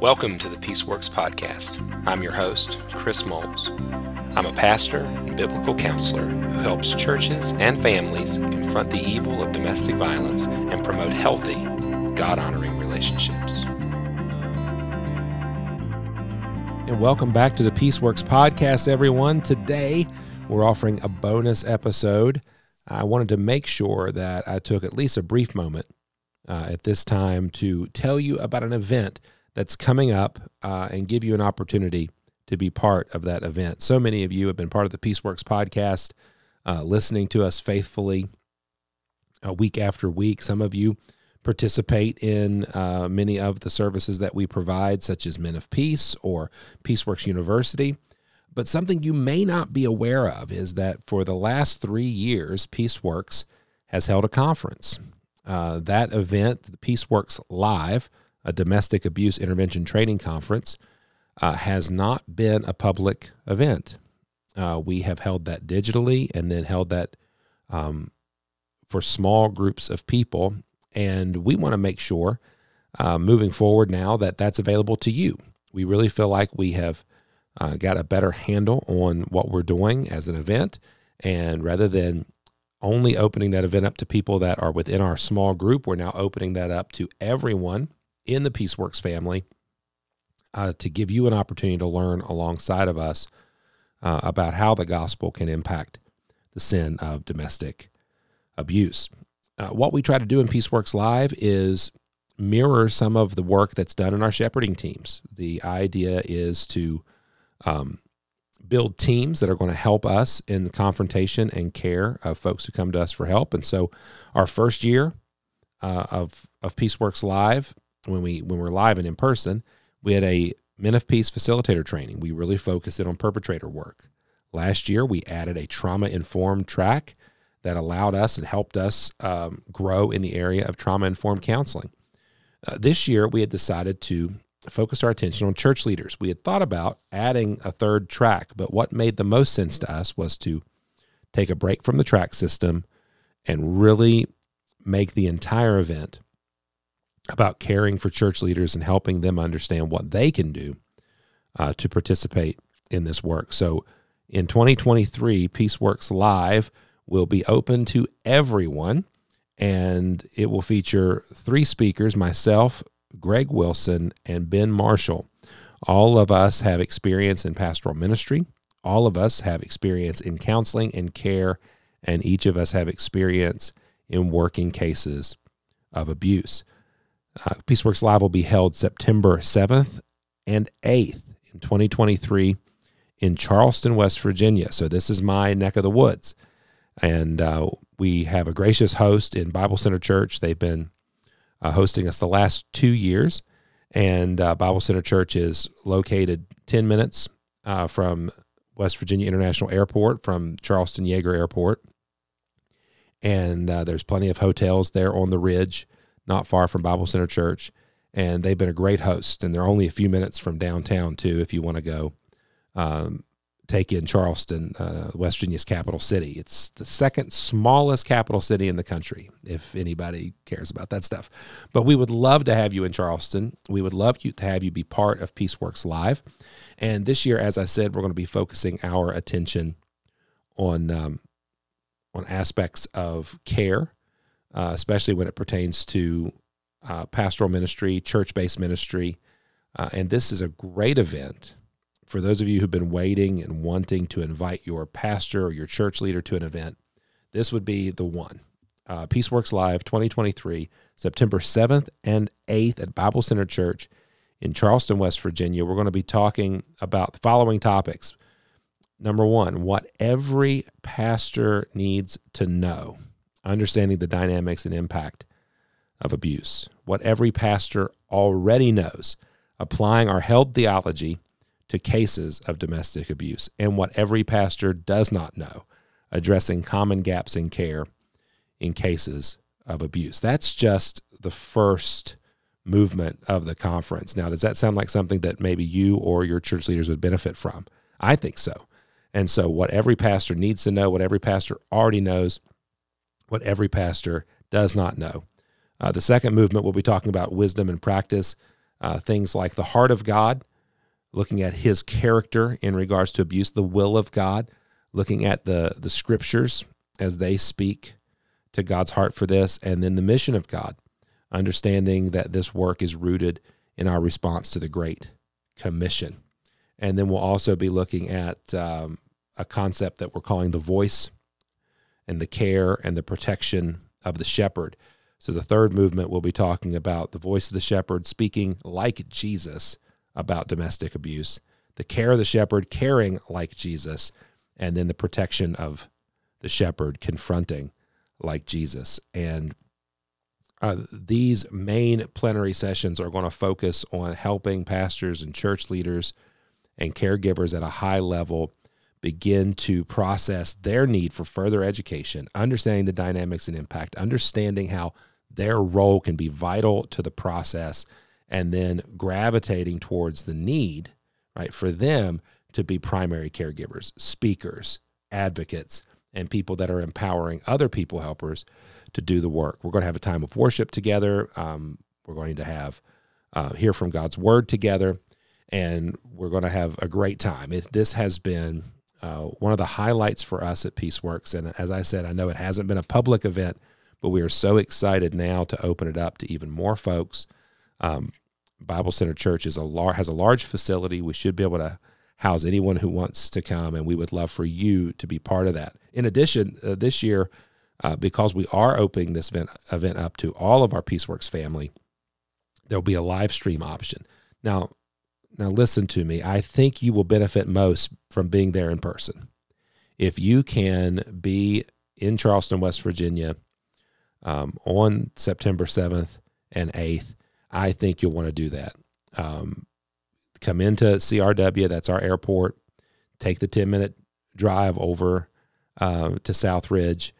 Welcome to the Peaceworks Podcast. I'm your host, Chris Moles. I'm a pastor and biblical counselor who helps churches and families confront the evil of domestic violence and promote healthy, God honoring relationships. And welcome back to the Peaceworks Podcast, everyone. Today, we're offering a bonus episode. I wanted to make sure that I took at least a brief moment uh, at this time to tell you about an event that's coming up uh, and give you an opportunity to be part of that event. So many of you have been part of the Peaceworks podcast, uh, listening to us faithfully uh, week after week. Some of you participate in uh, many of the services that we provide, such as Men of Peace or Peaceworks University. But something you may not be aware of is that for the last three years, Peaceworks has held a conference. Uh, that event, the Peaceworks Live, a domestic abuse intervention training conference, uh, has not been a public event. Uh, we have held that digitally and then held that um, for small groups of people. And we want to make sure uh, moving forward now that that's available to you. We really feel like we have uh, got a better handle on what we're doing as an event. And rather than only opening that event up to people that are within our small group, we're now opening that up to everyone in the Peaceworks family uh, to give you an opportunity to learn alongside of us uh, about how the gospel can impact the sin of domestic abuse. Uh, what we try to do in Peaceworks Live is mirror some of the work that's done in our shepherding teams. The idea is to um, build teams that are going to help us in the confrontation and care of folks who come to us for help. And so, our first year uh, of of Peaceworks Live, when we when we're live and in person, we had a Men of Peace facilitator training. We really focused it on perpetrator work. Last year, we added a trauma informed track that allowed us and helped us um, grow in the area of trauma informed counseling. Uh, this year, we had decided to focus our attention on church leaders. We had thought about adding a third track, but what made the most sense to us was to take a break from the track system and really make the entire event about caring for church leaders and helping them understand what they can do uh, to participate in this work. So in 2023, Peaceworks Live will be open to everyone and it will feature three speakers myself, Greg Wilson, and Ben Marshall. All of us have experience in pastoral ministry. All of us have experience in counseling and care, and each of us have experience in working cases of abuse. Uh, Peaceworks Live will be held September 7th and 8th in 2023 in Charleston, West Virginia. So, this is my neck of the woods. And uh, we have a gracious host in Bible Center Church. They've been uh, hosting us the last two years. And uh, Bible Center Church is located 10 minutes uh, from West Virginia International Airport, from Charleston Yeager Airport. And uh, there's plenty of hotels there on the ridge, not far from Bible Center Church. And they've been a great host. And they're only a few minutes from downtown, too, if you want to go. Um, take in Charleston, uh, West Virginia's capital city. It's the second smallest capital city in the country, if anybody cares about that stuff. But we would love to have you in Charleston. We would love to have you be part of Peaceworks Live. And this year, as I said, we're going to be focusing our attention on um, on aspects of care, uh, especially when it pertains to uh, pastoral ministry, church based ministry. Uh, and this is a great event for those of you who've been waiting and wanting to invite your pastor or your church leader to an event, this would be the one. Uh, Peaceworks Live 2023, September 7th and 8th at Bible Center Church in Charleston, West Virginia. We're going to be talking about the following topics. Number one, what every pastor needs to know, understanding the dynamics and impact of abuse. What every pastor already knows, applying our held theology to cases of domestic abuse and what every pastor does not know, addressing common gaps in care in cases of abuse. That's just the first movement of the conference. Now, does that sound like something that maybe you or your church leaders would benefit from? I think so. And so, what every pastor needs to know, what every pastor already knows, what every pastor does not know. Uh, the second movement, we'll be talking about wisdom and practice uh, things like the heart of God, looking at his character in regards to abuse, the will of God, looking at the, the scriptures as they speak to God's heart for this, and then the mission of God, understanding that this work is rooted in our response to the Great Commission. And then we'll also be looking at um, a concept that we're calling the voice and the care and the protection of the shepherd. So, the third movement will be talking about the voice of the shepherd speaking like Jesus about domestic abuse, the care of the shepherd caring like Jesus, and then the protection of the shepherd confronting like Jesus. And uh, these main plenary sessions are going to focus on helping pastors and church leaders and caregivers at a high level begin to process their need for further education, understanding the dynamics and impact, understanding how their role can be vital to the process, and then gravitating towards the need, right, for them to be primary caregivers, speakers, advocates, and people that are empowering other people helpers to do the work. We're going to have a time of worship together. Um, we're going to have uh, hear from God's word together, and we're going to have a great time. It, this has been uh, one of the highlights for us at Peaceworks. And as I said, I know it hasn't been a public event, but we are so excited now to open it up to even more folks. Um, Bible Center Church is a lar- has a large facility. We should be able to house anyone who wants to come, and we would love for you to be part of that. In addition, uh, this year, uh, because we are opening this event, event up to all of our Peaceworks family, there'll be a live stream option. Now, now, listen to me. I think you will benefit most from being there in person. If you can be in Charleston, West Virginia um, on September 7th and 8th, I think you'll want to do that. Um, come into CRW, that's our airport, take the 10 minute drive over uh, to Southridge,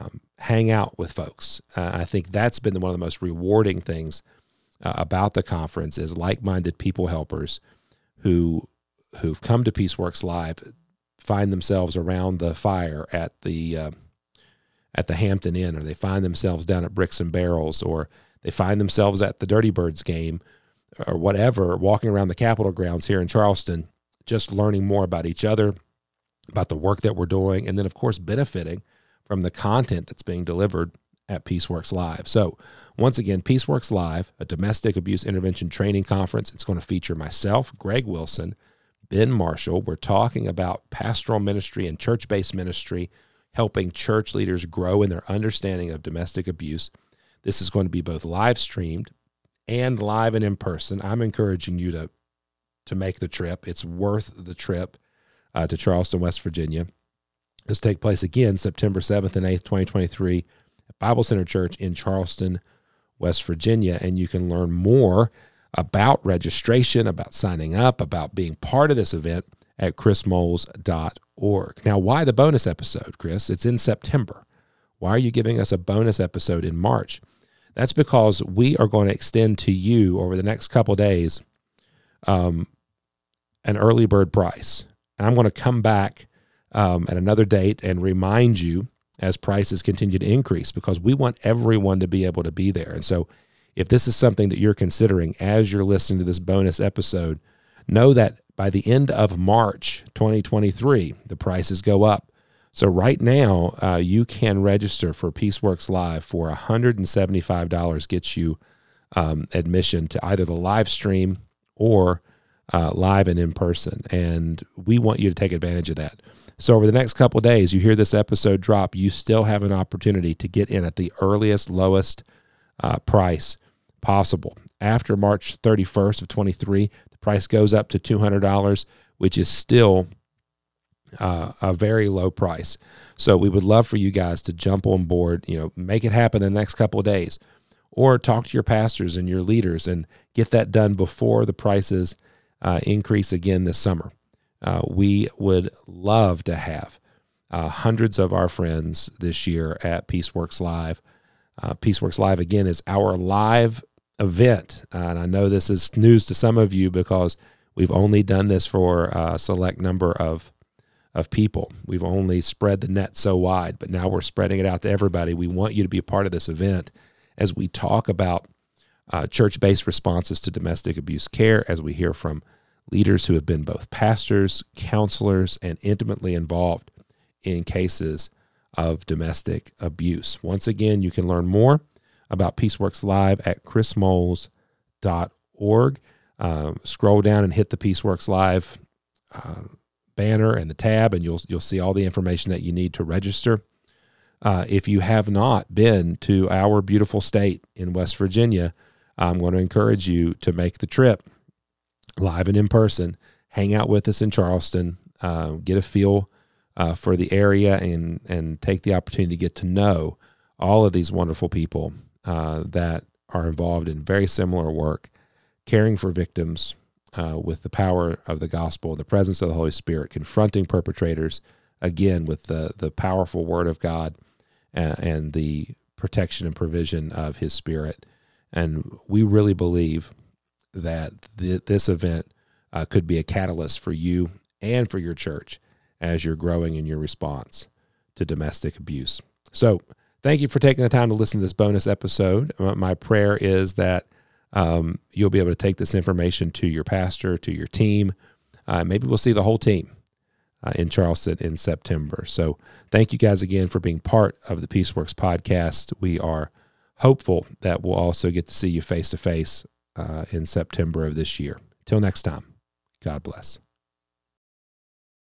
um, hang out with folks. Uh, I think that's been one of the most rewarding things uh, about the conference is like-minded people helpers who who've come to Peaceworks Live find themselves around the fire at the uh, at the Hampton Inn, or they find themselves down at Bricks and Barrels, or they find themselves at the Dirty Birds game, or whatever, walking around the Capitol grounds here in Charleston, just learning more about each other, about the work that we're doing, and then of course benefiting from the content that's being delivered at Peaceworks Live. So, once again, Peaceworks Live, a domestic abuse intervention training conference. It's going to feature myself, Greg Wilson, Ben Marshall. We're talking about pastoral ministry and church based ministry, helping church leaders grow in their understanding of domestic abuse. This is going to be both live streamed and live and in person. I'm encouraging you to to make the trip. It's worth the trip uh, to Charleston, West Virginia. This take place again September 7th and 8th, 2023 at Bible Center Church in Charleston, West Virginia. And you can learn more about registration, about signing up, about being part of this event at chrismoles.org. Now, why the bonus episode, Chris? It's in September. Why are you giving us a bonus episode in March? That's because we are going to extend to you over the next couple days um, an early bird price. I'm going to come back um, at another date and remind you as prices continue to increase because we want everyone to be able to be there. And so, if this is something that you're considering as you're listening to this bonus episode, know that by the end of March 2023, the prices go up. So, right now, uh, you can register for Peaceworks Live for $175, gets you um, admission to either the live stream or uh, live and in person. And we want you to take advantage of that. So, over the next couple days, you hear this episode drop, you still have an opportunity to get in at the earliest, lowest uh, price possible. After March 31st of 23, the price goes up to $200, which is still uh, a very low price. So, we would love for you guys to jump on board, you know, make it happen in the next couple days, or talk to your pastors and your leaders and get that done before the prices uh, increase again this summer. Uh, we would love to have uh, hundreds of our friends this year at Peaceworks Live. Uh, Peaceworks Live, again, is our live event. and I know this is news to some of you because we've only done this for a select number of, of people. We've only spread the net so wide, but now we're spreading it out to everybody. We want you to be a part of this event as we talk about uh, church based responses to domestic abuse care as we hear from leaders who have been both pastors, counselors, and intimately involved in cases of domestic abuse. Once again, you can learn more about Peaceworks Live at chrismoles.org. Um, scroll down and hit the Peaceworks Live uh, banner and the tab, and you'll you'll see all the information that you need to register. Uh, if you have not been to our beautiful state in West Virginia, I'm going to encourage you to make the trip live and in person. Hang out with us in Charleston, uh, get a feel uh, for the area, and and take the opportunity to get to know all of these wonderful people uh, that are involved in very similar work, caring for victims uh, with the power of the gospel, the presence of the Holy Spirit, confronting perpetrators again with the the powerful Word of God and, and the protection and provision of His Spirit. And we really believe that th- this event uh, could be a catalyst for you and for your church as you're growing in your response to domestic abuse. So, thank you for taking the time to listen to this bonus episode. My prayer is that um, you'll be able to take this information to your pastor, to your team. Uh, maybe we'll see the whole team uh, in Charleston in September. So, thank you guys again for being part of the Peaceworks podcast. We are hopeful that we'll also get to see you face to face uh, in September of this year. Till next time, God bless.